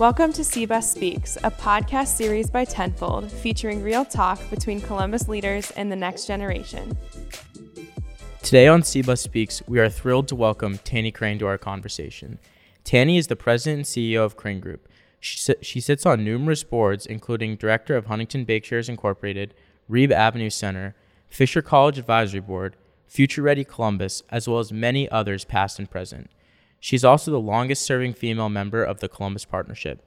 Welcome to CBUS Speaks, a podcast series by Tenfold featuring real talk between Columbus leaders and the next generation. Today on CBUS Speaks, we are thrilled to welcome Tanny Crane to our conversation. Tanny is the president and CEO of Crane Group. She, she sits on numerous boards, including director of Huntington Bancshares Incorporated, Reeb Avenue Center, Fisher College Advisory Board, Future Ready Columbus, as well as many others past and present. She's also the longest serving female member of the Columbus Partnership.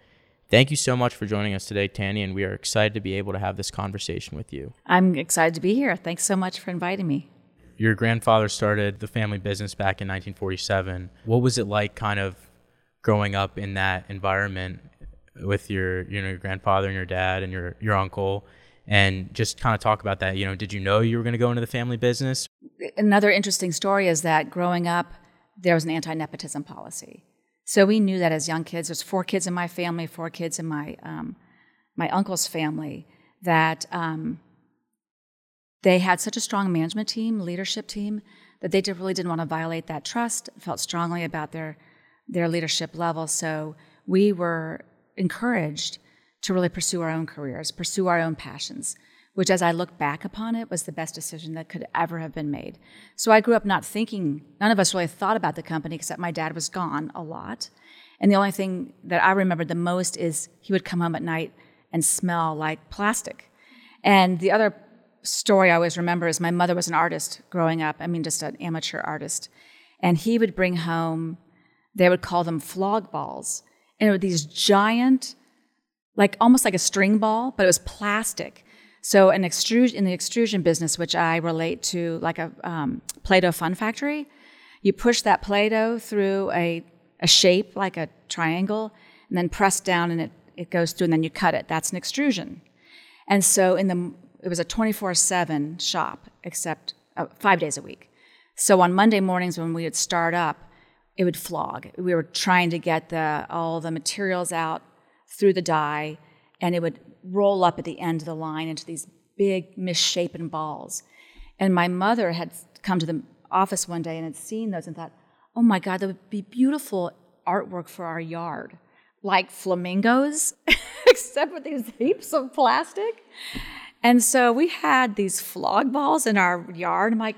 Thank you so much for joining us today, Tanny, and we are excited to be able to have this conversation with you. I'm excited to be here. Thanks so much for inviting me. Your grandfather started the family business back in 1947. What was it like kind of growing up in that environment with your you know your grandfather and your dad and your your uncle and just kind of talk about that you know did you know you were going to go into the family business another interesting story is that growing up there was an anti-nepotism policy. So we knew that as young kids there's four kids in my family four kids in my um, my uncle's family that um, they had such a strong management team leadership team that they did, really didn't want to violate that trust felt strongly about their their leadership level. So we were encouraged to really pursue our own careers, pursue our own passions, which, as I look back upon it, was the best decision that could ever have been made. So I grew up not thinking, none of us really thought about the company except my dad was gone a lot. And the only thing that I remember the most is he would come home at night and smell like plastic. And the other story I always remember is my mother was an artist growing up, I mean, just an amateur artist. And he would bring home, they would call them flog balls and it were these giant, like almost like a string ball, but it was plastic. So an extrusion in the extrusion business, which I relate to like a um, Play-Doh fun factory, you push that Play-Doh through a, a shape like a triangle, and then press down, and it, it goes through, and then you cut it. That's an extrusion. And so in the it was a 24/7 shop, except uh, five days a week. So on Monday mornings when we would start up, it would flog. We were trying to get the, all the materials out through the die, and it would roll up at the end of the line into these big misshapen balls. And my mother had come to the office one day and had seen those and thought, oh my God, that would be beautiful artwork for our yard. Like flamingos, except with these heaps of plastic. And so we had these flog balls in our yard. I'm like,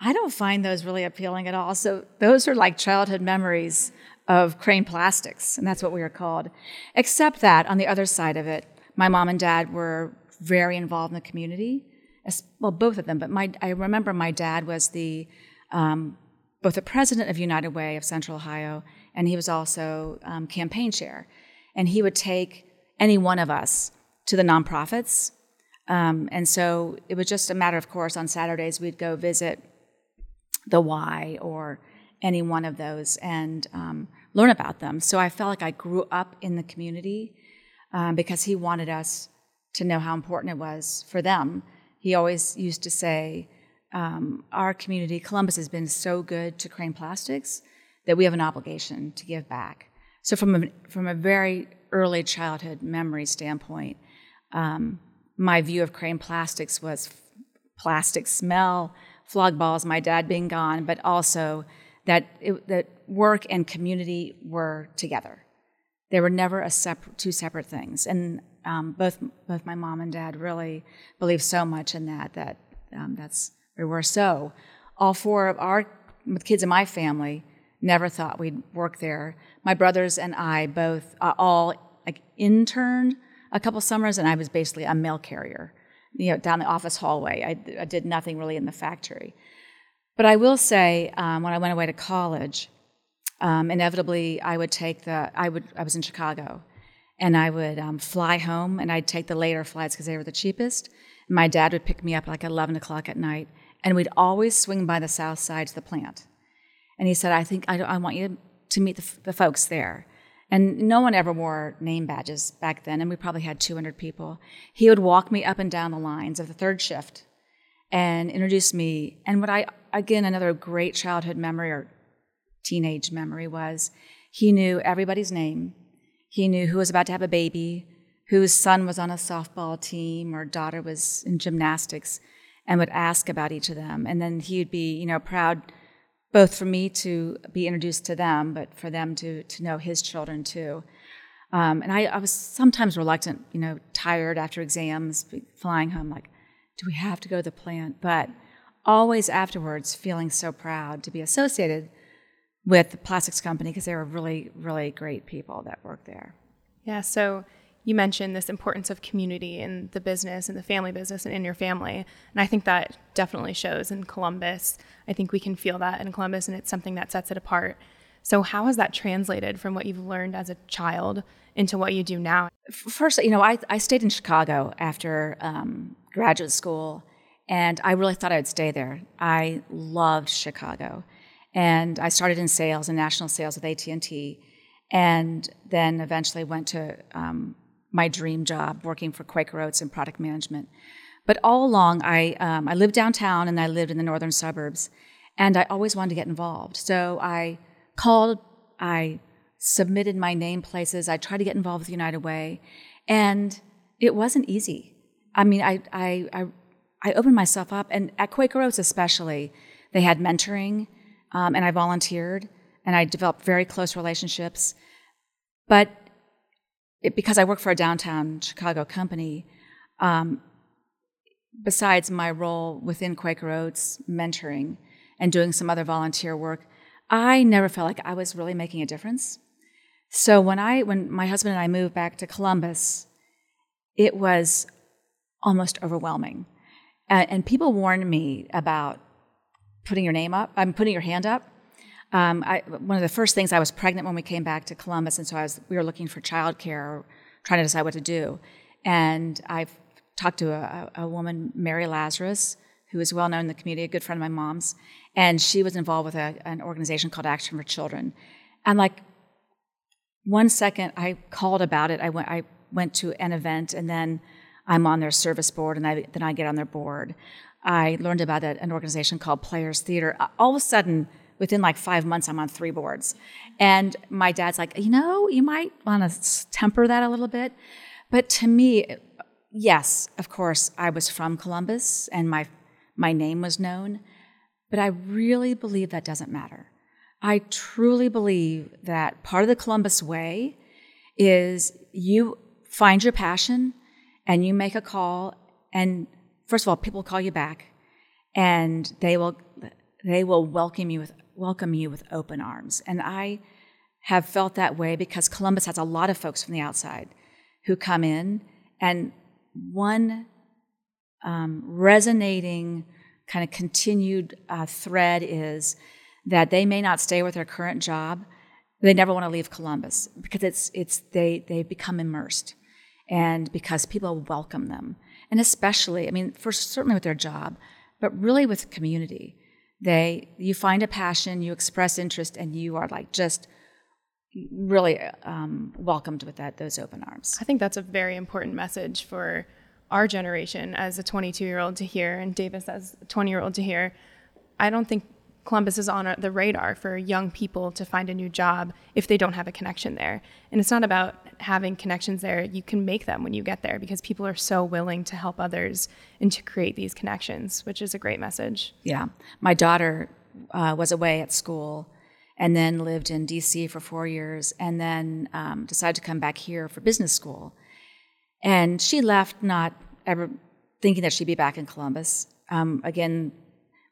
I don't find those really appealing at all. So those are like childhood memories of Crane Plastics, and that's what we were called. Except that on the other side of it, my mom and dad were very involved in the community. Well, both of them, but my, I remember my dad was the um, both the president of United Way of Central Ohio, and he was also um, campaign chair. And he would take any one of us to the nonprofits. Um, and so it was just a matter of course on Saturdays we'd go visit the Y or any one of those and um, learn about them. So I felt like I grew up in the community um, because he wanted us to know how important it was for them. He always used to say, um, Our community, Columbus, has been so good to Crane Plastics that we have an obligation to give back. So, from a, from a very early childhood memory standpoint, um, my view of Crane Plastics was plastic smell, flog balls, my dad being gone, but also that, it, that work and community were together. They were never a two separate things. And um, both, both my mom and dad really believed so much in that, that um, that's we were. So all four of our kids in my family never thought we'd work there. My brothers and I both uh, all like interned a couple summers, and I was basically a mail carrier you know, down the office hallway. I, I did nothing really in the factory. But I will say, um, when I went away to college, um, inevitably I would take the, I would, I was in Chicago, and I would um, fly home, and I'd take the later flights because they were the cheapest. And my dad would pick me up like 11 o'clock at night, and we'd always swing by the south side to the plant. And he said, I think I, I want you to meet the, the folks there. And no one ever wore name badges back then, and we probably had 200 people. He would walk me up and down the lines of the third shift and introduce me. And what I, again, another great childhood memory or teenage memory was he knew everybody's name. He knew who was about to have a baby, whose son was on a softball team or daughter was in gymnastics, and would ask about each of them. And then he would be, you know, proud both for me to be introduced to them, but for them to, to know his children too. Um, and I, I was sometimes reluctant, you know, tired after exams, flying home, like, do we have to go to the plant? But always afterwards feeling so proud to be associated with the plastics company because they were really, really great people that worked there. Yeah, so you mentioned this importance of community in the business and the family business and in your family. And I think that definitely shows in Columbus. I think we can feel that in Columbus, and it's something that sets it apart. So, how has that translated from what you've learned as a child into what you do now? First, you know, I, I stayed in Chicago after um, graduate school, and I really thought I would stay there. I loved Chicago, and I started in sales and national sales with AT and T, and then eventually went to um, my dream job, working for Quaker Oats in product management. But all along, I um, I lived downtown and I lived in the northern suburbs, and I always wanted to get involved. So I called, I submitted my name places, I tried to get involved with United Way, and it wasn't easy. I mean, I I I, I opened myself up, and at Quaker Oats especially, they had mentoring, um, and I volunteered, and I developed very close relationships. But it, because I work for a downtown Chicago company, um, besides my role within Quaker Oats, mentoring and doing some other volunteer work, I never felt like I was really making a difference. So when I when my husband and I moved back to Columbus, it was almost overwhelming. And people warned me about putting your name up. I'm putting your hand up. Um, I, one of the first things I was pregnant when we came back to Columbus, and so I was we were looking for childcare, trying to decide what to do. And I've talked to a, a woman, Mary Lazarus, who is well known in the community, a good friend of my mom's, and she was involved with a, an organization called Action for Children. And like one second, I called about it. I went, I went to an event, and then I'm on their service board, and I, then I get on their board. I learned about an organization called Players Theater. Uh, all of a sudden, within like five months, I'm on three boards. And my dad's like, you know, you might want to temper that a little bit. But to me, yes, of course, I was from Columbus and my, my name was known. But I really believe that doesn't matter. I truly believe that part of the Columbus way is you find your passion and you make a call and first of all people call you back and they will they will welcome you with welcome you with open arms. And I have felt that way because Columbus has a lot of folks from the outside who come in, and one um, resonating kind of continued uh, thread is that they may not stay with their current job. They never want to leave Columbus because it's it's they they become immersed, and because people welcome them, and especially I mean, for certainly with their job, but really with community. They you find a passion you express interest and you are like just really um, welcomed with that those open arms. I think that's a very important message for our generation as a 22 year old to hear and davis as a 20 year old to hear. I don't think Columbus is on the radar for young people to find a new job if they don't have a connection there. And it's not about having connections there. You can make them when you get there because people are so willing to help others and to create these connections, which is a great message. Yeah. My daughter uh, was away at school and then lived in DC for four years and then um, decided to come back here for business school. And she left not ever thinking that she'd be back in Columbus. Um, again,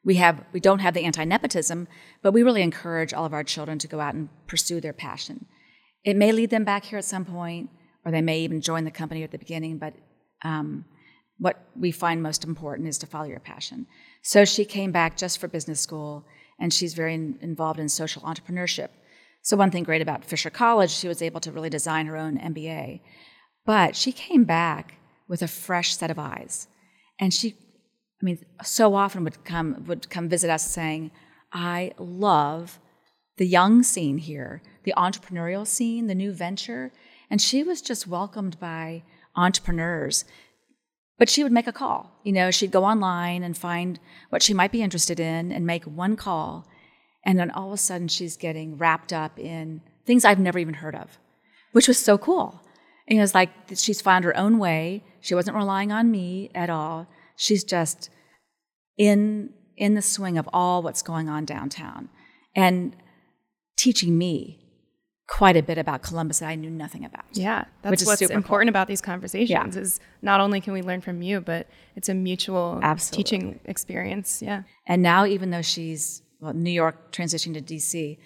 we have we don't have the anti-nepotism, but we really encourage all of our children to go out and pursue their passion. It may lead them back here at some point, or they may even join the company at the beginning. But um, what we find most important is to follow your passion. So she came back just for business school, and she's very in, involved in social entrepreneurship. So one thing great about Fisher College, she was able to really design her own MBA. But she came back with a fresh set of eyes, and she I mean, so often would come would come visit us saying, "I love the young scene here, the entrepreneurial scene, the new venture," and she was just welcomed by entrepreneurs. But she would make a call. You know, she'd go online and find what she might be interested in and make one call, and then all of a sudden she's getting wrapped up in things I've never even heard of, which was so cool. And it was like she's found her own way. She wasn't relying on me at all. She's just in in the swing of all what's going on downtown and teaching me quite a bit about Columbus that I knew nothing about. Yeah, Which that's is what's super cool. important about these conversations yeah. is not only can we learn from you, but it's a mutual Absolutely. teaching experience. Yeah. And now, even though she's well, New York transitioning to DC,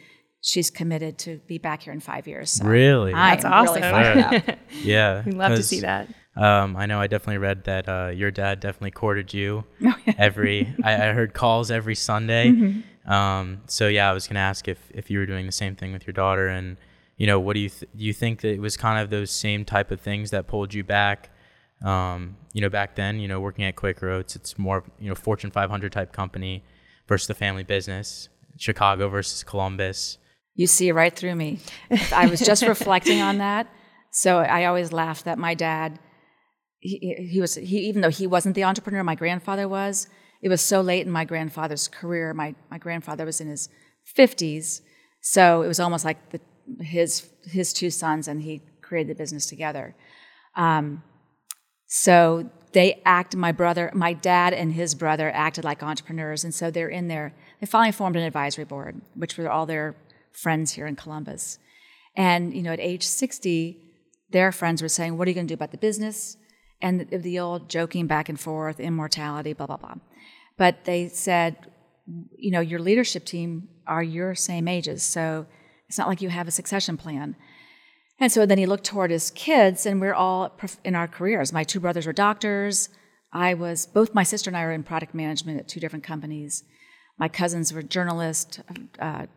she's committed to be back here in five years. So Really? I That's am really awesome. fired up. yeah. We love to see that. Um, I know I definitely read that uh, your dad definitely courted you Oh, every. I, I heard calls every Sunday. Mm-hmm. Um, so yeah, I was gonna ask if if you were doing the same thing with your daughter, and you know, what do you th- do? You think that it was kind of those same type of things that pulled you back? Um, you know, back then, you know, working at Quaker Oats, it's more you know Fortune 500 type company versus the family business. Chicago versus Columbus. You see right through me. I was just reflecting on that. So I always laugh that my dad, he, he was, he, even though he wasn't the entrepreneur my grandfather was, it was so late in my grandfather's career. My, my grandfather was in his 50s. So it was almost like the, his, his two sons and he created the business together. Um, so they act, my brother, my dad and his brother acted like entrepreneurs. And so they're in there. They finally formed an advisory board, which were all their friends here in Columbus. And, you know, at age 60, their friends were saying, What are you going to do about the business? And the, the old joking back and forth, immortality, blah, blah, blah. But they said, You know, your leadership team are your same ages. So it's not like you have a succession plan. And so then he looked toward his kids, and we're all in our careers. My two brothers were doctors. I was, both my sister and I were in product management at two different companies. My cousins were journalists, uh,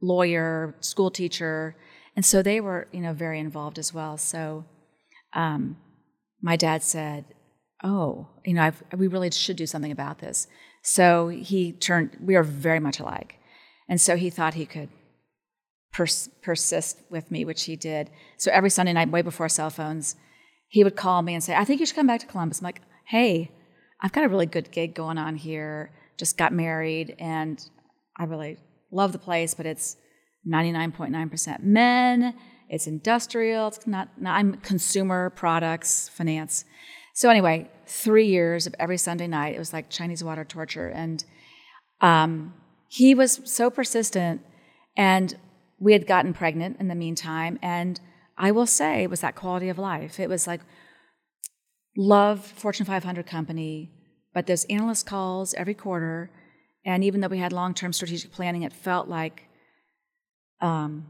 lawyer, school teacher. And so they were, you know, very involved as well. So um, my dad said, Oh, you know, I've, we really should do something about this. So he turned, we are very much alike. And so he thought he could pers- persist with me, which he did. So every Sunday night, way before cell phones, he would call me and say, I think you should come back to Columbus. I'm like, hey, I've got a really good gig going on here, just got married, and I really love the place, but it's 99.9% men, it's industrial, it's not, not I'm consumer products, finance. So anyway, three years of every Sunday night, it was like Chinese water torture. And um, he was so persistent, and we had gotten pregnant in the meantime. And I will say, it was that quality of life. It was like, love Fortune 500 company, but there's analyst calls every quarter. And even though we had long term strategic planning, it felt like um,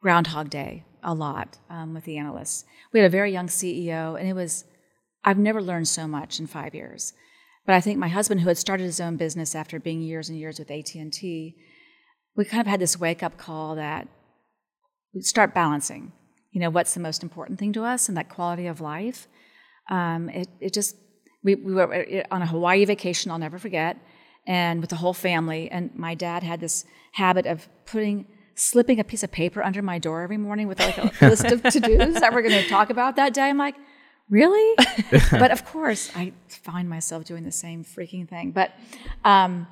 Groundhog Day a lot um, with the analysts. We had a very young CEO, and it was, I've never learned so much in five years. But I think my husband, who had started his own business after being years and years with AT&T, we kind of had this wake up call that we start balancing. You know, what's the most important thing to us and that quality of life. Um, it, it just, we, we were on a Hawaii vacation I'll never forget, and with the whole family. And my dad had this habit of putting, slipping a piece of paper under my door every morning with like a list of to dos that we're going to talk about that day. I'm like, really? but of course, I find myself doing the same freaking thing. But um,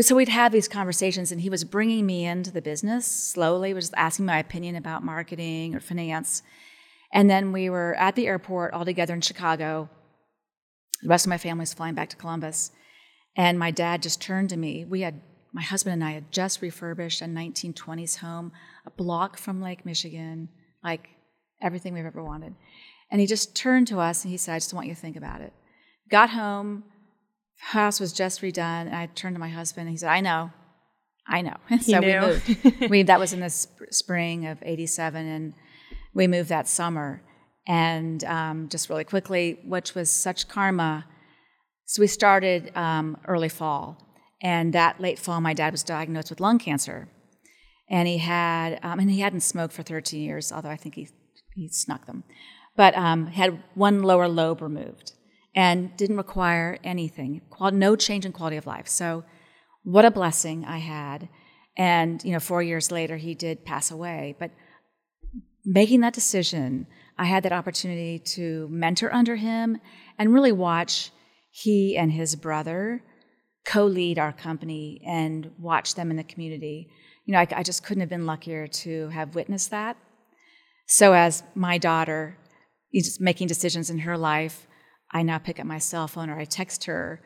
so we'd have these conversations, and he was bringing me into the business slowly, was asking my opinion about marketing or finance. And then we were at the airport all together in Chicago. The rest of my family was flying back to Columbus. And my dad just turned to me. We had, my husband and I had just refurbished a 1920s home, a block from Lake Michigan, like everything we've ever wanted. And he just turned to us and he said, I just want you to think about it. Got home, house was just redone, and I turned to my husband and he said, I know, I know. so we moved. we, that was in the sp- spring of 87, and we moved that summer. And um, just really quickly, which was such karma. So we started um, early fall. And that late fall, my dad was diagnosed with lung cancer. And he had, um, and he hadn't smoked for 13 years, although I think he, he snuck them. But um, had one lower lobe removed and didn't require anything, no change in quality of life. So what a blessing I had. And, you know, four years later, he did pass away. But making that decision, I had that opportunity to mentor under him and really watch he and his brother co lead our company and watch them in the community. You know, I, I, just couldn't have been luckier to have witnessed that. So, as my daughter is making decisions in her life, I now pick up my cell phone or I text her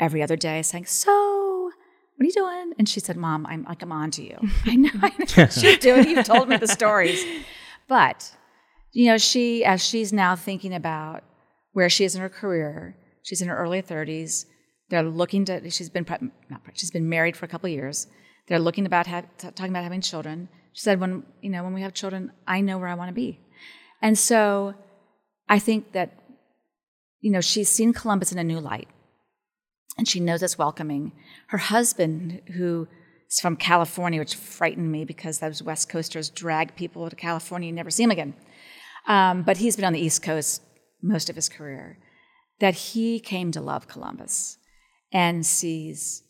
every other day saying, So, what are you doing? And she said, Mom, I'm like, I'm on to you. I know, I know what you're doing. You've told me the stories. But, you know, she, as she's now thinking about where she is in her career, she's in her early 30s. They're looking to, she's been, pre- not, pre- she's been married for a couple of years. They're looking about, have, talking about having children. She said, when, you know, when we have children, I know where I want to be. And so I think that, you know, she's seen Columbus in a new light and she knows it's welcoming. Her husband, who is from California, which frightened me because those West Coasters drag people to California, you never see them again. Um, but he's been on the East Coast most of his career. That he came to love Columbus and sees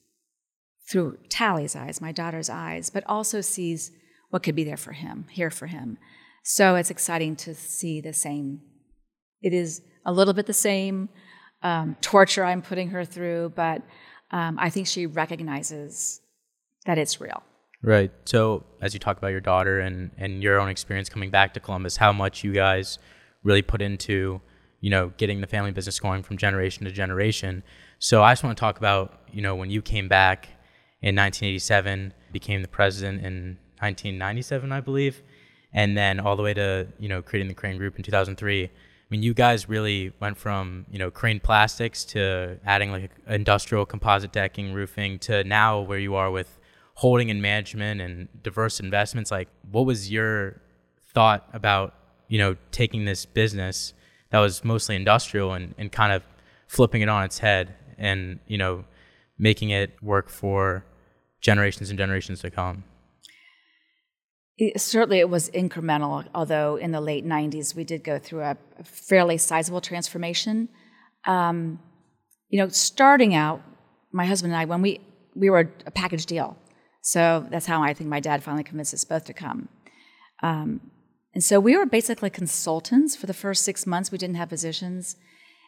through Tally's eyes, my daughter's eyes, but also sees what could be there for him, here for him. So it's exciting to see the same. It is a little bit the same um, torture I'm putting her through, but um, I think she recognizes that it's real. Right. So, as you talk about your daughter and, and your own experience coming back to Columbus, how much you guys really put into, you know, getting the family business going from generation to generation. So, I just want to talk about, you know, when you came back in 1987, became the president in 1997, I believe, and then all the way to, you know, creating the Crane Group in 2003 I mean, you guys really went from you know crane plastics to adding like industrial composite decking, roofing to now where you are with holding and management and diverse investments. Like, what was your thought about you know taking this business that was mostly industrial and, and kind of flipping it on its head and you know making it work for generations and generations to come? Certainly, it was incremental, although in the late 90s we did go through a fairly sizable transformation. Um, you know, starting out, my husband and I, when we, we were a package deal. So that's how I think my dad finally convinced us both to come. Um, and so we were basically consultants for the first six months. We didn't have positions.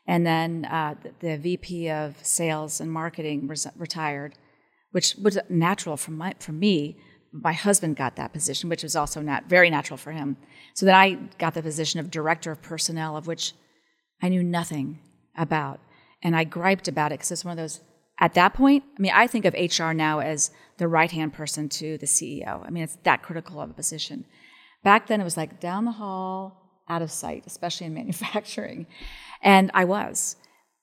And then uh, the, the, VP of sales and marketing res- retired, which was natural for, my, for me my husband got that position, which was also not very natural for him. So then I got the position of director of personnel, of which I knew nothing about. And I griped about it because it's one of those, at that point, I mean, I think of HR now as the right hand person to the CEO. I mean, it's that critical of a position. Back then, it was like down the hall, out of sight, especially in manufacturing. And I was.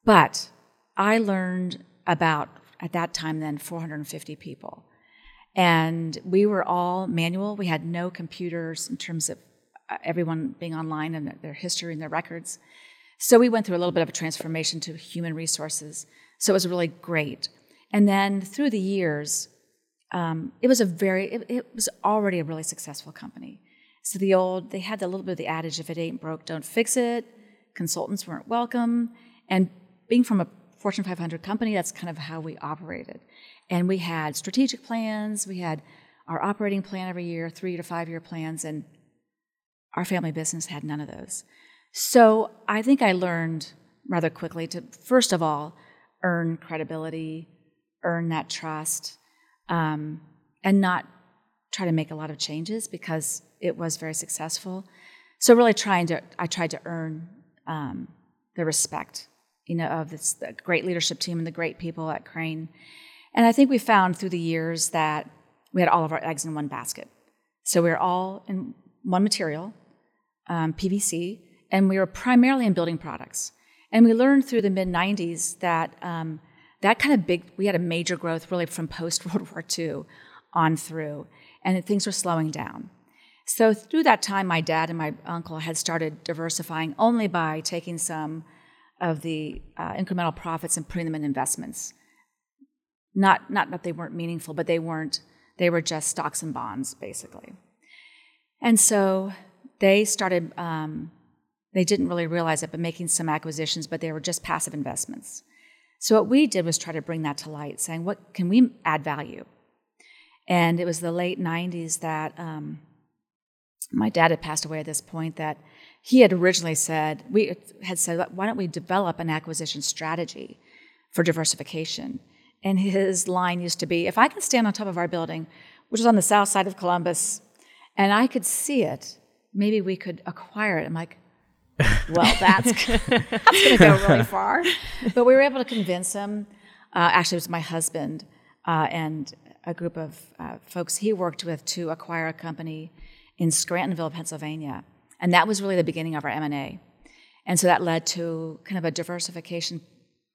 But I learned about, at that time then, 450 people. And we were all manual. We had no computers in terms of uh, everyone being online and their history and their records. So we went through a little bit of a transformation to human resources. So it was really great. And then through the years, um, it was a very, it, it, was already a really successful company. So the old, they had a little bit of the adage, if it ain't broke, don't fix it. Consultants weren't welcome. And being from a Fortune 500 company, that's kind of how we operated. And we had strategic plans, we had our operating plan every year, three to five year plans, and our family business had none of those. So I think I learned rather quickly to, first of all, earn credibility, earn that trust, um, and not try to make a lot of changes because it was very successful. So really trying to, I tried to earn um, the respect, you know, of this the great leadership team and the great people at Crane. And I think we found through the years that we had all of our eggs in one basket. So we were all in one material, um, PVC, and we were primarily in building products. And we learned through the mid 90s that um, that kind of big, we had a major growth really from post World War II on through, and things were slowing down. So through that time, my dad and my uncle had started diversifying only by taking some of the uh, incremental profits and putting them in investments. Not, not that they weren't meaningful, but they weren't, they were just stocks and bonds, basically. And so they started, um, they didn't really realize it, but making some acquisitions, but they were just passive investments. So what we did was try to bring that to light, saying, what can we add value? And it was the late 90s that um, my dad had passed away at this point that he had originally said, we had said, why don't we develop an acquisition strategy for diversification? And his line used to be if I can stand on top of our building, which is on the south side of Columbus, and I could see it, maybe we could acquire it. I'm like, well, that's, that's going to go really far. But we were able to convince him. Uh, actually, it was my husband uh, and a group of uh, folks he worked with to acquire a company in Scrantonville, Pennsylvania, and that was really the beginning of our M and A. And so that led to kind of a diversification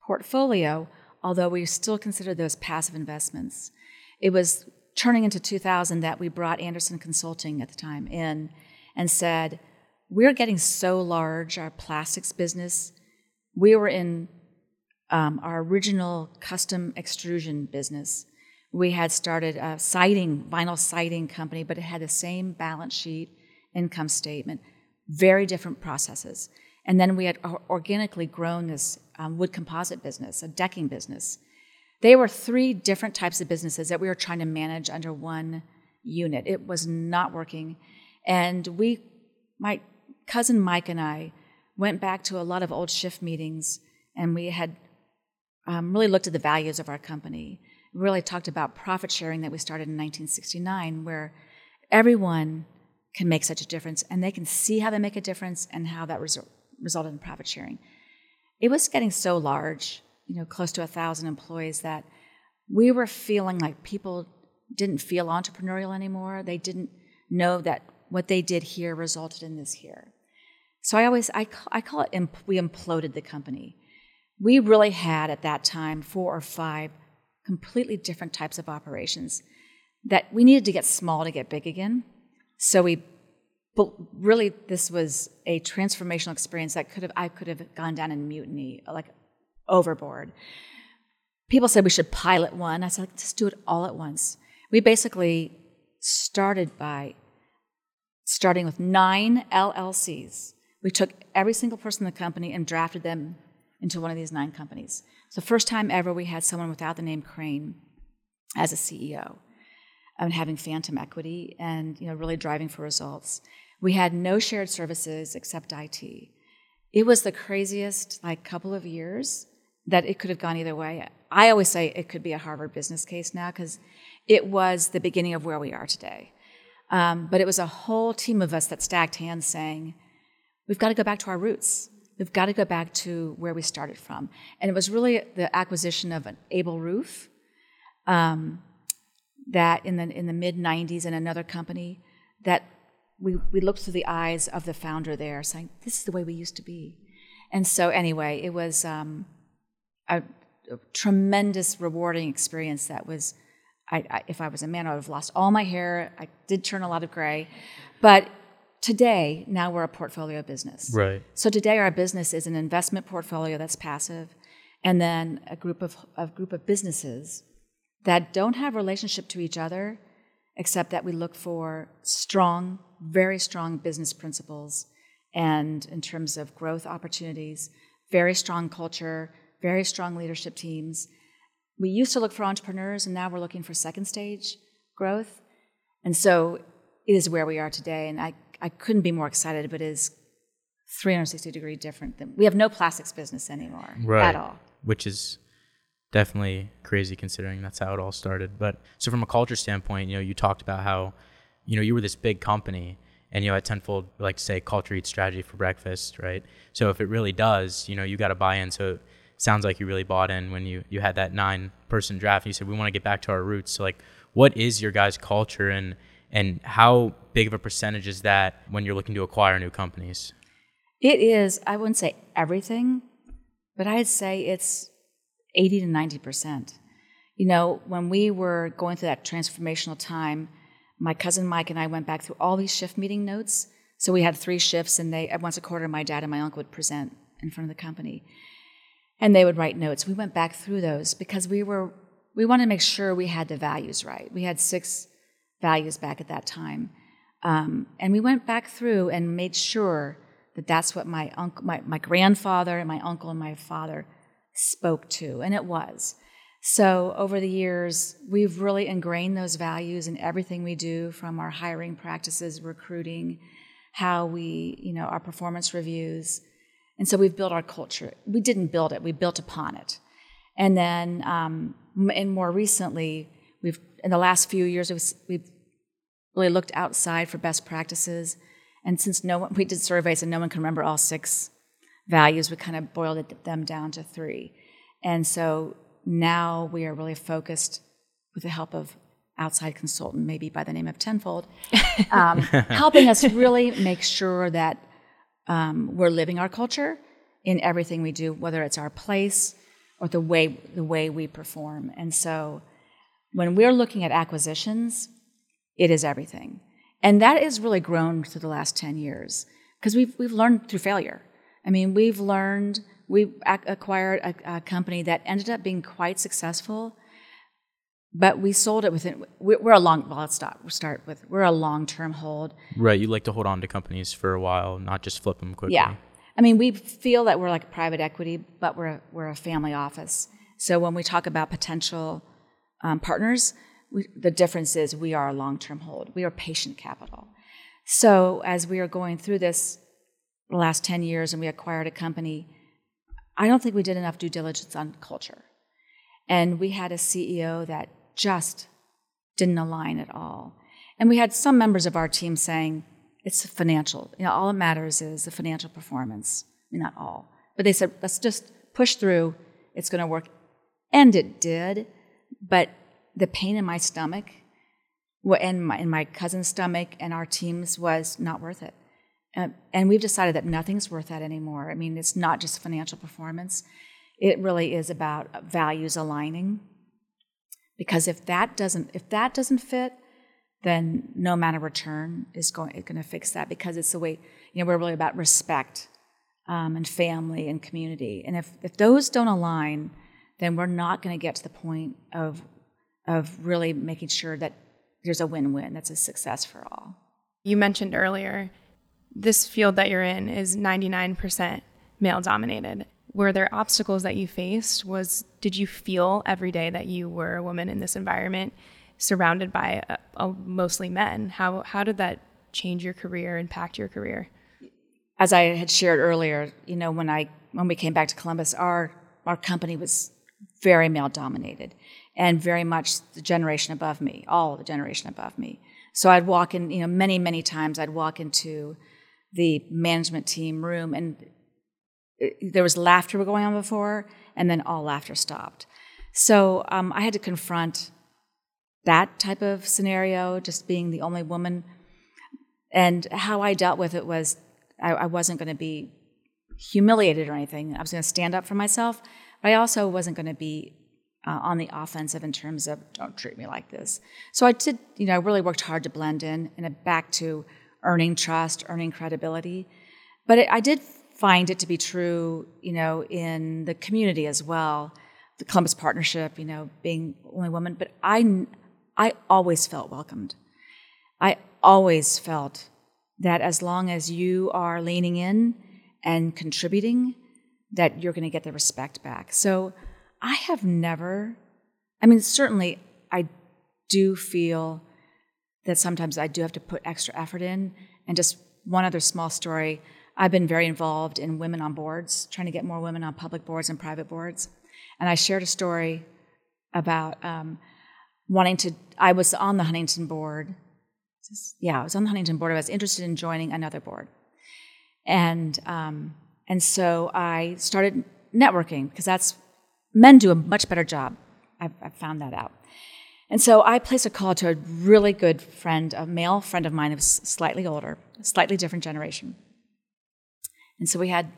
portfolio, although we still considered those passive investments. It was turning into 2000 that we brought Andersen Consulting at the time in and said, We're getting so large, our plastics business. We were in um, our original custom extrusion business. We had started a siding, vinyl siding company, but it had the same balance sheet, income statement, very different processes. And then we had organically grown this um, wood composite business, a decking business. They were three different types of businesses that we were trying to manage under one unit. It was not working. And we, my cousin Mike and I, went back to a lot of old shift meetings and we had um, really looked at the values of our company. Really talked about profit sharing that we started in 1969, where everyone can make such a difference and they can see how they make a difference and how that result, resulted in profit sharing. It was getting so large, you know, close to a thousand employees, that we were feeling like people didn't feel entrepreneurial anymore. They didn't know that what they did here resulted in this here. So I always I I call it imp, we imploded the company. We really had at that time four or five completely different types of operations that we needed to get small to get big again. So we but really this was a transformational experience that could have i could have gone down in mutiny like overboard. People said we should pilot one. I said just do it all at once. We basically started by starting with nine llcs we took every single person in the company and drafted them into one of these nine companies. It's the first time ever we had someone without the name crane as a ceo and having phantom equity and you know really driving for results we had no shared services except IT. It was the craziest like couple of years that it could have gone either way. I always say it could be a Harvard business case now because it was the beginning of where we are today. Um, but it was a whole team of us that stacked hands saying, we've got to go back to our roots. We've got to go back to where we started from. And it was really the acquisition of an Able Roof um, that in the, in the mid 90s in another company that we, we looked through the eyes of the founder there, saying, This is the way we used to be. And so, anyway, it was um, a, a, tremendous, rewarding experience that was. I, I, if I was a man, I would have lost all my hair. I did turn a lot of gray. But today, now we're a portfolio business. Right. So today, our business is an investment portfolio that's passive, and then a group of a group of businesses that don't have relationship to each other, except that we look for strong very strong business principles and in terms of growth opportunities, very strong culture, very strong leadership teams. We used to look for entrepreneurs, and now we're looking for second stage growth. And so it is where we are today, and I, I couldn't be more excited, but it is 360 degree different than we have no plastics business anymore right. at all. Which is definitely crazy considering that's how it all started. But so from a culture standpoint, you know, you talked about how you know, you were this big company and you know, at Tenfold, like say culture eats strategy for breakfast, right? So if it really does, you know, you got to buy in. So it sounds like you really bought in when you, you had that nine person draft. and You said, we want to get back to our roots. So like, what is your guys' culture and, and how big of a percentage is that when you're looking to acquire new companies? It is, I wouldn't say everything, but I'd say it's 80 to 90%. You know, when we were going through that transformational time, my cousin Mike and I went back through all these shift meeting notes. So we had three shifts, and they once a quarter, my dad and my uncle would present in front of the company, and they would write notes. We went back through those because we were we wanted to make sure we had the values right. We had six values back at that time, um, and we went back through and made sure that that's what my uncle, my, my grandfather, and my uncle and my father spoke to, and it was. So, over the years, we've really ingrained those values in everything we do from our hiring practices, recruiting, how we, you know, our performance reviews. And so we've built our culture. We didn't build it, we built upon it. And then, um, and more recently, we've, in the last few years, we've really looked outside for best practices. And since no one, we did surveys and no one can remember all six values, we kind of boiled them down to three. And so now we are really focused with the help of outside consultant, maybe by the name of Tenfold, um, helping us really make sure that um, we're living our culture in everything we do, whether it's our place or the way the way we perform. And so, when we're looking at acquisitions, it is everything, and that has really grown through the last ten years because we've we've learned through failure. I mean, we've learned we acquired a, a company that ended up being quite successful but we sold it within we're a long well let's stop we'll start with we're a long-term hold. Right you like to hold on to companies for a while not just flip them quickly. Yeah. I mean we feel that we're like private equity but we're a, we're a family office. So when we talk about potential um, partners we, the difference is we are a long-term hold. We are patient capital. So as we are going through this the last 10 years and we acquired a company i don't think we did enough due diligence on culture and we had a ceo that just didn't align at all. And we had some members of our team saying, it's financial. You know, all that matters is the financial performance. I mean, not all. But they said, let's just push through. It's going to work. And it did. But the pain in my stomach and my, in my cousin's stomach and our team's was not worth it. And, and we've decided that nothing's worth that anymore. I mean, it's not just financial performance. It really is about values aligning because if that doesn't if that doesn't fit then no amount of return is going, going to fix that because it's the way you know we're really about respect um, and family and community and if, if those don't align then we're not going to get to the point of of really making sure that there's a win-win that's a success for all you mentioned earlier this field that you're in is 99% male dominated were there obstacles that you faced? Was did you feel every day that you were a woman in this environment surrounded by a, a mostly men? How how did that change your career impact your career? As i had shared earlier you know when i when we came back to columbus our our company was very male dominated and very much the generation above me all the generation above me. So i'd walk in you know many many times i'd walk into the management team room and there was laughter going on before, and then all laughter stopped. So um, I had to confront that type of scenario, just being the only woman. And how I dealt with it was I, I wasn't going to be humiliated or anything. I was going to stand up for myself, but I also wasn't going to be uh, on the offensive in terms of don't treat me like this. So I did, you know, I really worked hard to blend in and back to earning trust, earning credibility. But it, I did find it to be true, you know, in the community as well. The Columbus Partnership, you know, being only woman, but I, I always felt welcomed. I always felt that as long as you are leaning in and contributing, that you're going to get the respect back. So I have never, I mean, certainly I do feel that sometimes I do have to put extra effort in. And just one other small story I've been very involved in women on boards, trying to get more women on public boards and private boards. And I shared a story about um, wanting to, I was on the Huntington board. Yeah, I was on the Huntington board. I was interested in joining another board. And, um, and so I started networking because that's, men do a much better job. I've, I've found that out. And so I placed a call to a really good friend, a male friend of mine who was slightly older, slightly different generation. And so we had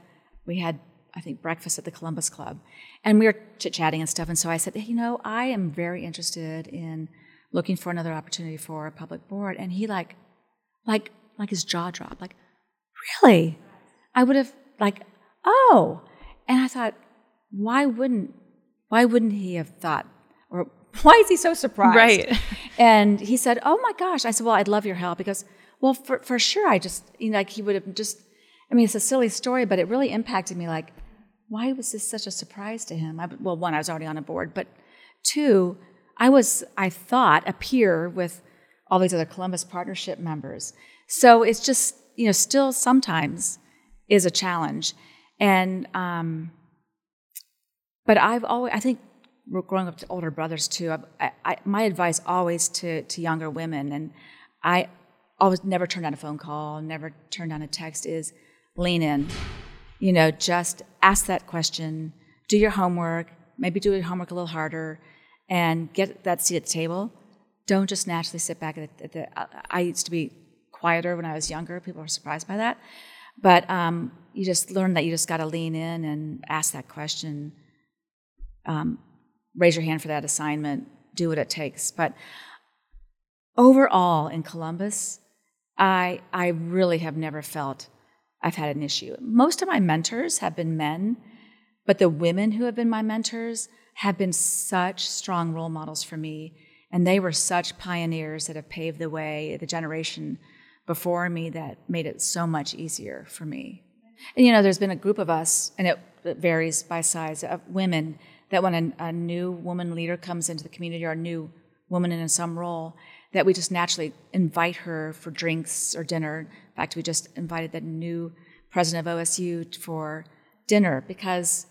we had I think breakfast at the Columbus Club, and we were chit chatting and stuff. And so I said, hey, you know, I am very interested in looking for another opportunity for a public board. And he like, like, like his jaw dropped. Like, really? I would have like, oh. And I thought, why wouldn't why wouldn't he have thought or why is he so surprised? Right. And he said, oh my gosh. I said, well, I'd love your help because, well, for for sure, I just you know like he would have just I mean, it's a silly story, but it really impacted me. Like, why was this such a surprise to him? I, well, one, I was already on a board, but two, I was, I thought, a peer with all these other Columbus Partnership members. So it's just, you know, still sometimes is a challenge. And, um, but I've always, I think, growing up to older brothers too, I, I, my advice always to, to younger women, and I always never turn down a phone call, never turn down a text, is lean in. You know, just ask that question, do your homework, maybe do your homework a little harder, and get that seat at the table. Don't just naturally sit back at the. At the I used to be quieter when I was younger. People were surprised by that, but um, you just learn that you just got to lean in and ask that question. Um, raise your hand for that assignment. Do what it takes. But overall, in Columbus, I I really have never felt I've had an issue. Most of my mentors have been men, but the women who have been my mentors have been such strong role models for me. And they were such pioneers that have paved the way, the generation before me that made it so much easier for me. And you know, there's been a group of us, and it, it varies by size, of women that when a, a, new woman leader comes into the community or a new woman in some role, that we just naturally invite her for drinks or dinner. In fact, we just invited the new president of OSU for dinner because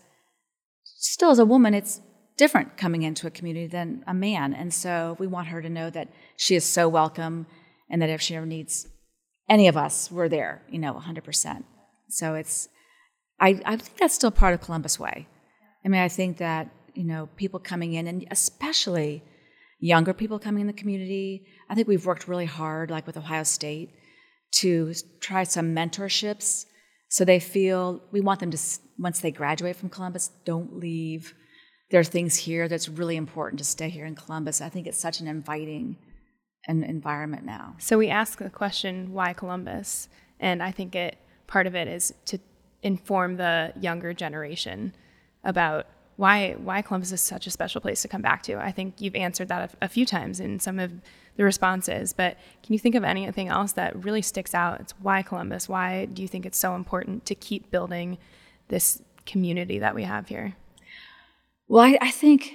still as a woman, it's different coming into a community than a man. And so we want her to know that she is so welcome and that if she ever needs any of us, we're there, you know, 100%. So it's, I, I think that's still part of Columbus Way. I mean, I think that, you know, people coming in, and especially younger people coming in the community, I think we've worked really hard, like with Ohio State, to try some mentorships so they feel we want them to, once they graduate from Columbus, don't leave. There are things here that's really important to stay here in Columbus. I think it's such an inviting an environment now. So we ask the question, why Columbus? And I think it part of it is to inform the younger generation about why why Columbus is such a special place to come back to. I think you've answered that a, a, few times in some of the responses, but can you think of anything else that really sticks out? It's why Columbus? Why do you think it's so important to keep building this community that we have here? Well, I, I think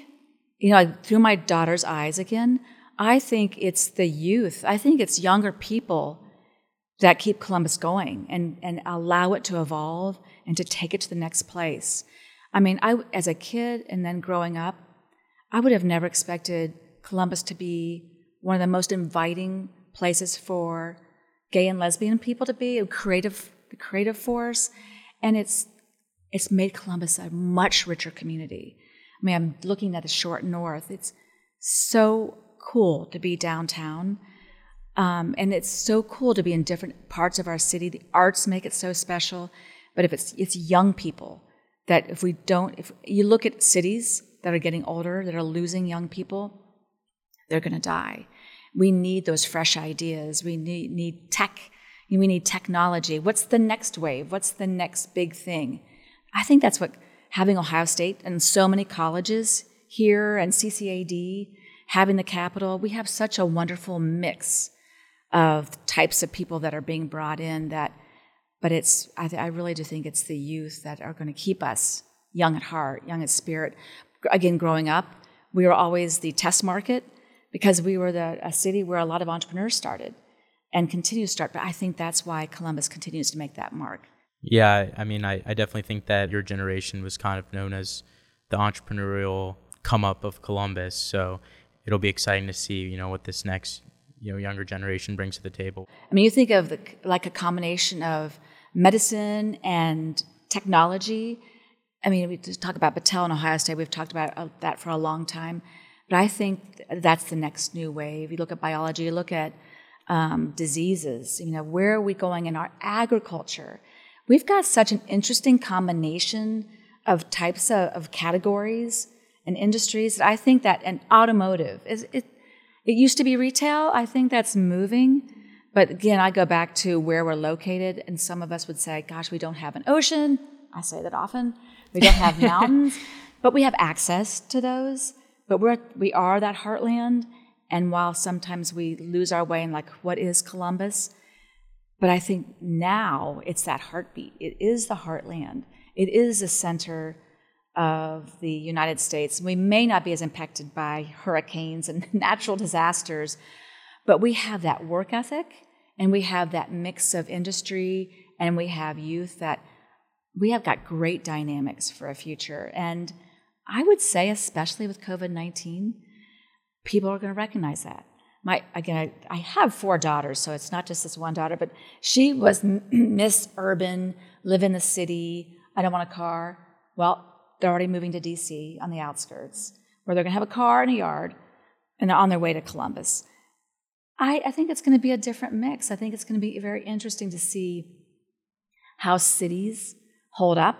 you know through my daughter's eyes again. I think it's the youth. I think it's younger people that keep Columbus going and, and allow it to evolve and to take it to the next place. I mean, I, as a kid and then growing up, I would have never expected Columbus to be one of the most inviting places for gay and lesbian people to be, a creative, creative force. And it's, it's made Columbus a much richer community. I mean, I'm looking at the short north. It's so cool to be downtown. Um, and it's so cool to be in different parts of our city. The arts make it so special. But if it's, it's young people, that if we don't, if you look at cities that are getting older, that are losing young people, they're going to die. We need those fresh ideas. We need, need tech. We need technology. What's the next wave? What's the next big thing? I think that's what having Ohio State and so many colleges here and CCAD, having the capital, we have such a wonderful mix of types of people that are being brought in that but it's, I, th- I really do think it's the youth that are going to keep us young at heart, young at spirit. Again, growing up, we were always the test market because we were the, a city where a lot of entrepreneurs started and continue to start. But I think that's why Columbus continues to make that mark. Yeah, I mean, I, I definitely think that your generation was kind of known as the entrepreneurial come up of Columbus. So it'll be exciting to see, you know, what this next you know younger generation brings to the table. I mean, you think of the, like a combination of medicine and technology. I mean, we talk about Battelle and Ohio State. We've talked about uh, that for a long time, but I think that's the next new wave. You look at biology, you look at um, diseases. You know, where are we going in our agriculture? We've got such an interesting combination of types of, of categories and industries that I think that an automotive is it, it used to be retail. I think that's moving. But again, I go back to where we're located, and some of us would say, gosh, we don't have an ocean. I say that often. We don't have mountains, but we have access to those. But we're, we are that heartland. And while sometimes we lose our way in, like, what is Columbus? But I think now it's that heartbeat. It is the heartland. It is the center of the United States. We may not be as impacted by hurricanes and natural disasters, but we have that work ethic and we have that mix of industry and we have youth that we have got great dynamics for a future. And I would say, especially with COVID 19, people are going to recognize that. My, again, I, I, have four daughters, so it's not just this one daughter, but she was Miss Urban, live in the city, I don't want a car. Well, they're already moving to DC on the outskirts. where they're going to have a car and a yard, and they're on their way to Columbus. I, I think it's going to be a different mix. I think it's going to be very interesting to see how cities hold up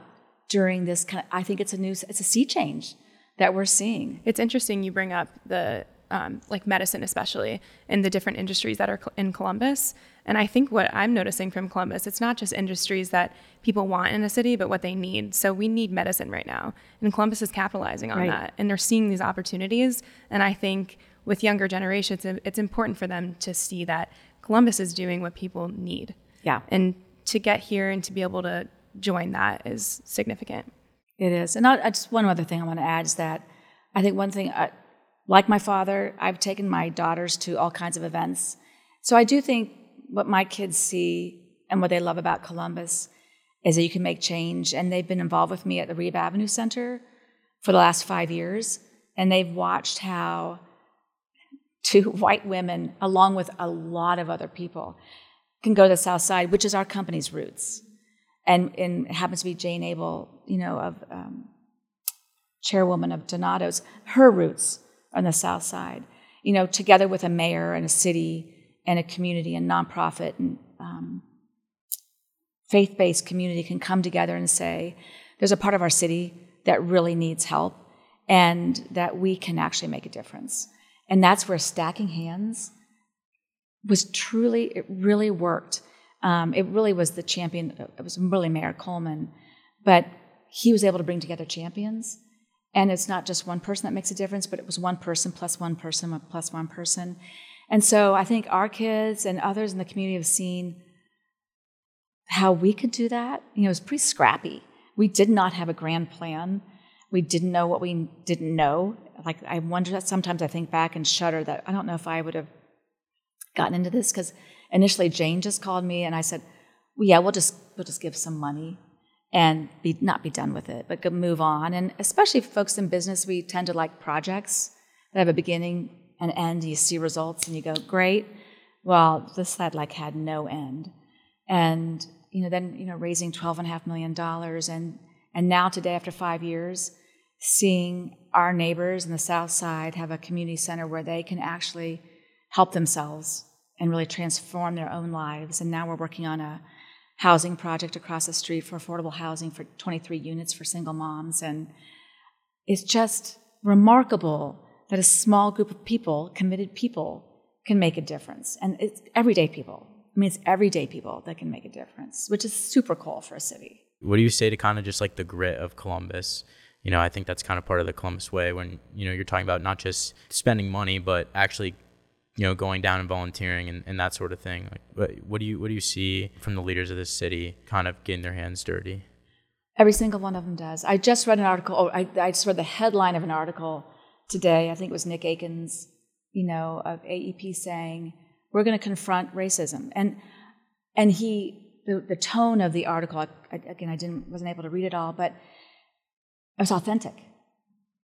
during this kind of, I think it's a new, it's a sea change that we're seeing. It's interesting you bring up the um, like medicine, especially in the different industries that are in Columbus. And I think what I'm noticing from Columbus, it's not just industries that people want in a city, but what they need. So we need medicine right now. And Columbus is capitalizing on right. that. And they're seeing these opportunities. And I think with younger generations, it's important for them to see that Columbus is doing what people need. Yeah. And to get here and to be able to join that is significant. It is. And I, just one other thing I want to add is that I think one thing, uh, like my father, I've taken my daughters to all kinds of events. So I do think what my kids see and what they love about Columbus is that you can make change. And they've been involved with me at the Reeb Avenue Center for the last five years. And they've watched how two white women, along with a lot of other people, can go to the South Side, which is our company's roots. And, and it happens to be Jane Abell, you know, of um, chairwoman of Donato's, her roots on the South Side. You know, together with a mayor and a city and a community and nonprofit and um, faith-based community can come together and say, there's a part of our city that really needs help and that we can actually make a difference. And that's where stacking hands was truly, it really worked. Um, it really was the champion, it was really Mayor Coleman, but he was able to bring together champions. And it's not just one person that makes a difference, but it was one person plus one person plus one person. And so I think our kids and others in the community have seen how we could do that. You know, it was pretty scrappy. We did not have a grand plan. We didn't know what we didn't know. Like I wonder sometimes I think back and shudder that I don't know if I would have gotten into this because initially Jane just called me and I said, well, yeah, we'll just we'll just give some money and be not be done with it, but move on. And especially folks in business, we tend to like projects that have a beginning and end. You see results and you go, great. Well, this had like had no end, and you know then you know raising twelve and a half million dollars, and and now today after five years, seeing our neighbors in the South Side have a community center where they can actually help themselves and really transform their own lives. And now we're working on a housing project across the street for affordable housing for 23 units for single moms. And it's just remarkable that a small group of people, committed people, can make a difference. And it's everyday people. I mean, it's everyday people that can make a difference, which is super cool for a city. What do you say to kind of just like the grit of Columbus? You know, I think that's kind of part of the Columbus way when, you know, you're talking about not just spending money, but actually you know, going down and volunteering and, and that sort of thing. Like, what, what do you what do you see from the leaders of this city, kind of getting their hands dirty? Every single one of them does. I just read an article. Oh, I, I just read the headline of an article today. I think it was Nick Akins, you know, of AEP saying we're going to confront racism, and and he the, the tone of the article. I, again, I didn't wasn't able to read it all, but it was authentic,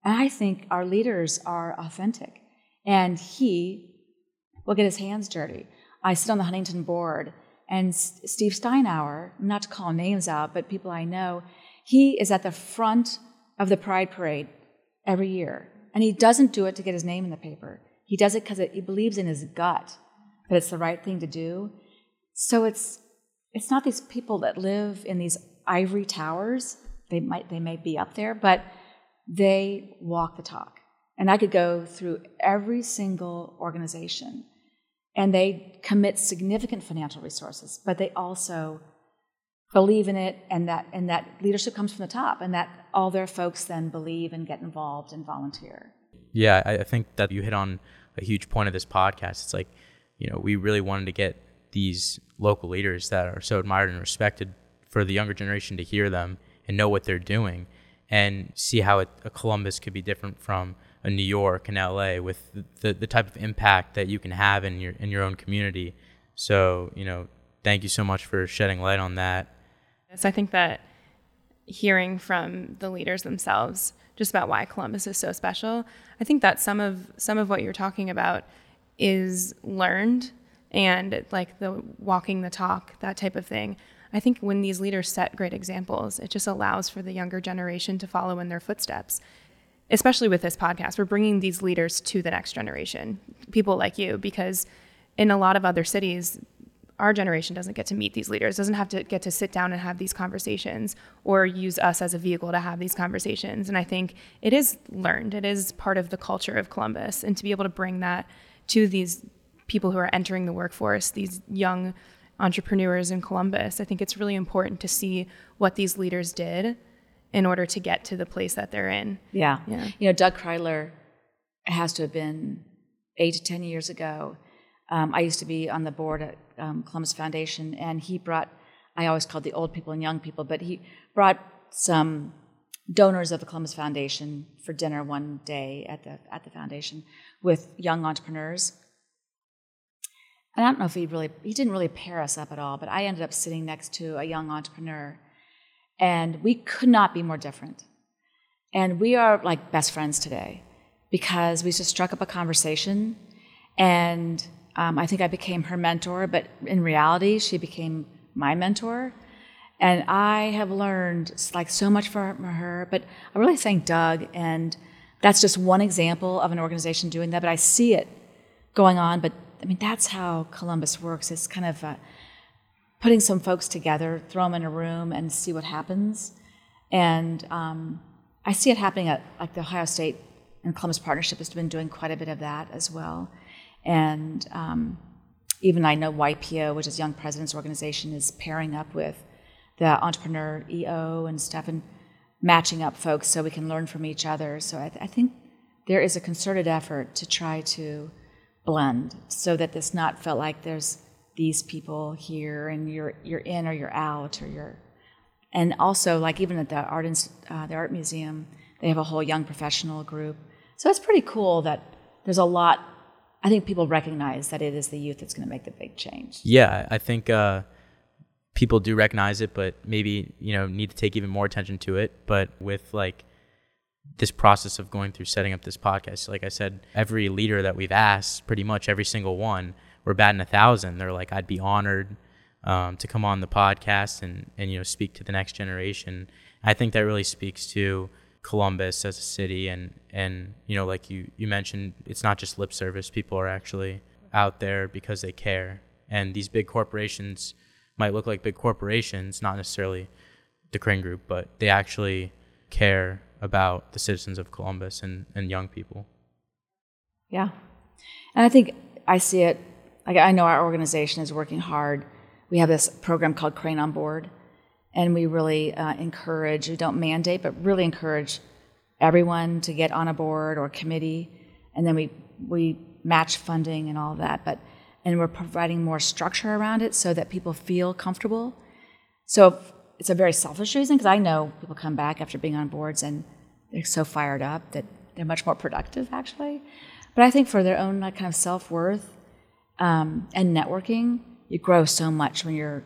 and I think our leaders are authentic. And he will get his hands dirty. I sit on the Huntington board, and Steve Steinour, not to call names out, but people I know, he is at the front of the Pride Parade every year. And he doesn't do it to get his name in the paper. He does it because he believes in his gut that it's the right thing to do. So it's it's not these people that live in these ivory towers. They might they may be up there, but they walk the talk. And I could go through every single organization and they commit significant financial resources, but they also believe in it and that and that leadership comes from the top and that all their folks then believe and get involved and volunteer. Yeah, I think that you hit on a huge point of this podcast. It's like, you know, we really wanted to get these local leaders that are so admired and respected for the younger generation to hear them and know what they're doing and see how it, a Columbus could be different from a New York and LA with the, the type of impact that you can have in your in your own community. So, you know, thank you so much for shedding light on that. Yes, I think that hearing from the leaders themselves just about why Columbus is so special, I think that some of some of what you're talking about is learned and like the walking the talk, that type of thing. I think when these leaders set great examples, it just allows for the younger generation to follow in their footsteps especially with this podcast, we're bringing these leaders to the next generation, people like you, because in a lot of other cities, our generation doesn't get to meet these leaders, doesn't have to get to sit down and have these conversations or use us as a vehicle to have these conversations. And I think it is learned, it is part of the culture of Columbus. And to be able to bring that to these people who are entering the workforce, these young entrepreneurs in Columbus, I think it's really important to see what these leaders did in order to get to the place that they're in. Yeah. yeah. You know, Doug Kridler has to have been eight to 10 years ago. Um, I used to be on the board at um, Columbus Foundation, and he brought, I always called the old people and young people, but he brought some donors of the Columbus Foundation for dinner one day at the, at the foundation with young entrepreneurs. And I don't know if he really, he didn't really pair us up at all, but I ended up sitting next to a young entrepreneur and we could not be more different. And we are like best friends today because we just struck up a conversation. And um, I think I became her mentor, but in reality, she became my mentor. And I have learned like so much from her. But I really thank Doug. And that's just one example of an organization doing that. But I see it going on. But I mean, that's how Columbus works. It's kind of a, putting some folks together, throw them in a room, and see what happens. And um, I see it happening at like the Ohio State and Columbus Partnership has been doing quite a bit of that as well. And um, even I know YPO, which is Young Presidents Organization, is pairing up with the Entrepreneur EO and stuff and matching up folks so we can learn from each other. So I, th- I think there is a concerted effort to try to blend so that this not felt like there's these people here and you're you're in or you're out or you're and also like even at the art uh, the art museum they have a whole young professional group. So it's pretty cool that there's a lot i think people recognize that it is the youth that's going to make the big change. Yeah i think uh, people do recognize it but maybe you know need to take even more attention to it. But with like this process of going through setting up this podcast like i said every leader that we've asked pretty much every single one we're batting a thousand. They're like, I'd be honored um, to come on the podcast and, and, you know, speak to the next generation. I think that really speaks to Columbus as a city. And, and, you know, like you, you mentioned, it's not just lip service. People are actually out there because they care. And these big corporations might look like big corporations, not necessarily the Crane Group, but they actually care about the citizens of Columbus and, and young people. Yeah. And I think I see it like I know our organization is working hard. We have this program called Crane on Board, and we really uh, encourage, we don't mandate, but really encourage everyone to get on a board or committee, and then we, we match funding and all that. But and we're providing more structure around it so that people feel comfortable. So it's a very selfish reason because I know people come back after being on boards and they're so fired up that they're much more productive actually. But I think for their own like, kind of self worth um, and networking, you grow so much when you're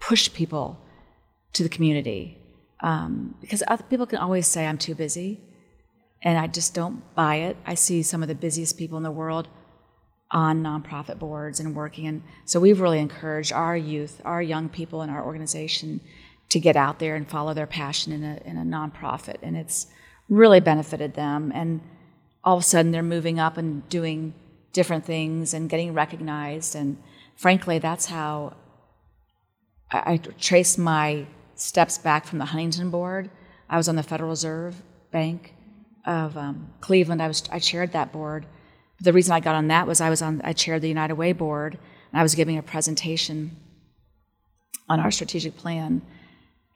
push people to the community. Um, because other people can always say I'm too busy, and I just don't buy it. I see some of the busiest people in the world on nonprofit boards and working, and so we've really encouraged our youth, our young people in our organization, to get out there and follow their passion in a in a nonprofit, and it's really benefited them. And all of a sudden, they're moving up and doing different things and getting recognized. And frankly, that's how I, I traced my steps back from the Huntington board. I was on the Federal Reserve Bank of um, Cleveland. I was I chaired that board. The reason I got on that was I was on I chaired the United Way board and I was giving a presentation on our strategic plan,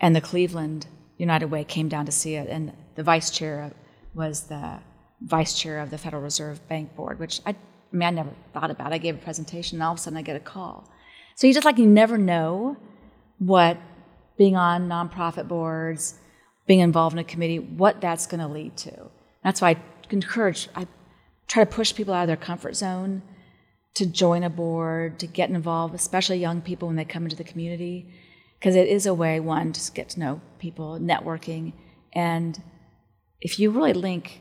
and the Cleveland United Way came down to see it, and the vice chair was the vice chair of the Federal Reserve Bank Board, which I I mean, I never thought about. I gave a presentation, and all of a sudden I get a call. So you just like, you never know what being on nonprofit boards, being involved in a committee, what that's going to lead to. That's why I encourage, I try to push people out of their comfort zone to join a board, to get involved, especially young people when they come into the community, because it is a way, one, to get to know people, networking, and if you really link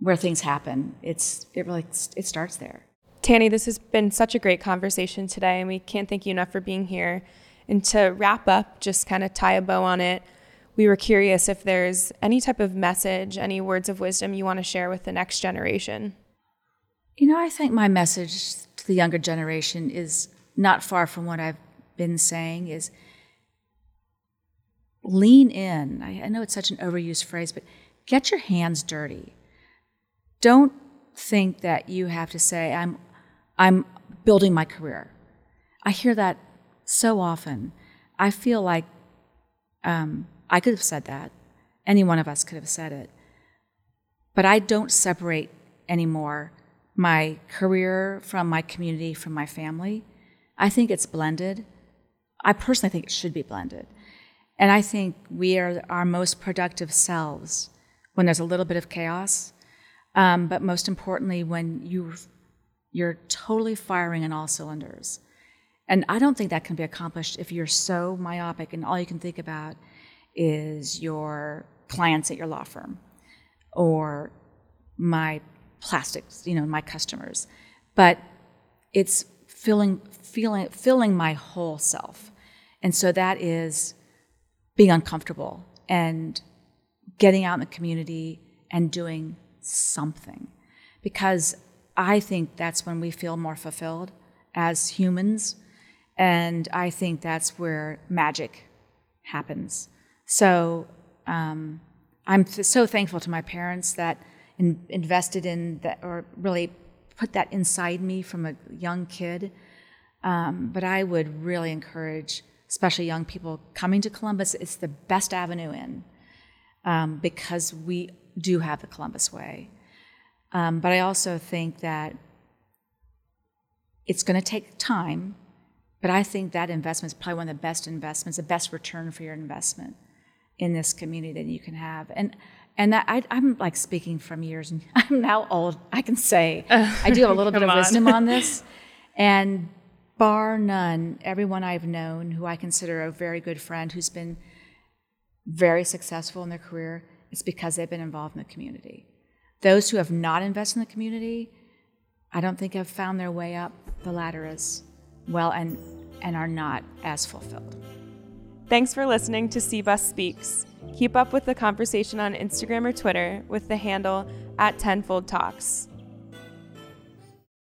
where things happen. It's it really it starts there. Tanny, this has been such a great conversation today, and we can't thank you enough for being here. And to wrap up, just kind of tie a bow on it, we were curious if there's any type of message, any words of wisdom you want to share with the next generation. You know, I think my message to the younger generation is not far from what I've been saying is lean in. I, I know it's such an overused phrase, but get your hands dirty. Don't think that you have to say, I'm, I'm building my career. I hear that so often. I feel like um, I could have said that. Any one of us could have said it. But I don't separate anymore my career from my community, from my family. I think it's blended. I personally think it should be blended. And I think we are our most productive selves when there's a little bit of chaos, um, but most importantly, when you, you're totally firing on all cylinders. And I don't think that can be accomplished if you're so myopic and all you can think about is your clients at your law firm or my plastics, you know, my customers. But it's filling, feeling, filling my whole self. And so that is being uncomfortable and getting out in the community and doing something. Because I think that's when we feel more fulfilled as humans. And I think that's where magic happens. So um, I'm so thankful to my parents that in, invested in that, or really put that inside me from a young kid. Um, but I would really encourage, especially young people coming to Columbus. It's the best avenue in um, because we do have the Columbus way. Um, but I also think that it's going to take time. But I think that investment is probably one of the best investments, the best return for your investment in this community that you can have. And and that I, am like speaking from years, and I'm now old. I can say I do have a little bit of on. wisdom on this. And bar none, everyone I've known who I consider a very good friend who's been very successful in their career, it's because they've been involved in the community. Those who have not invested in the community, I don't think have found their way up the ladder as well and, and are not as fulfilled. Thanks for listening to CBUS Speaks. Keep up with the conversation on Instagram or Twitter with the handle at Tenfold Talks.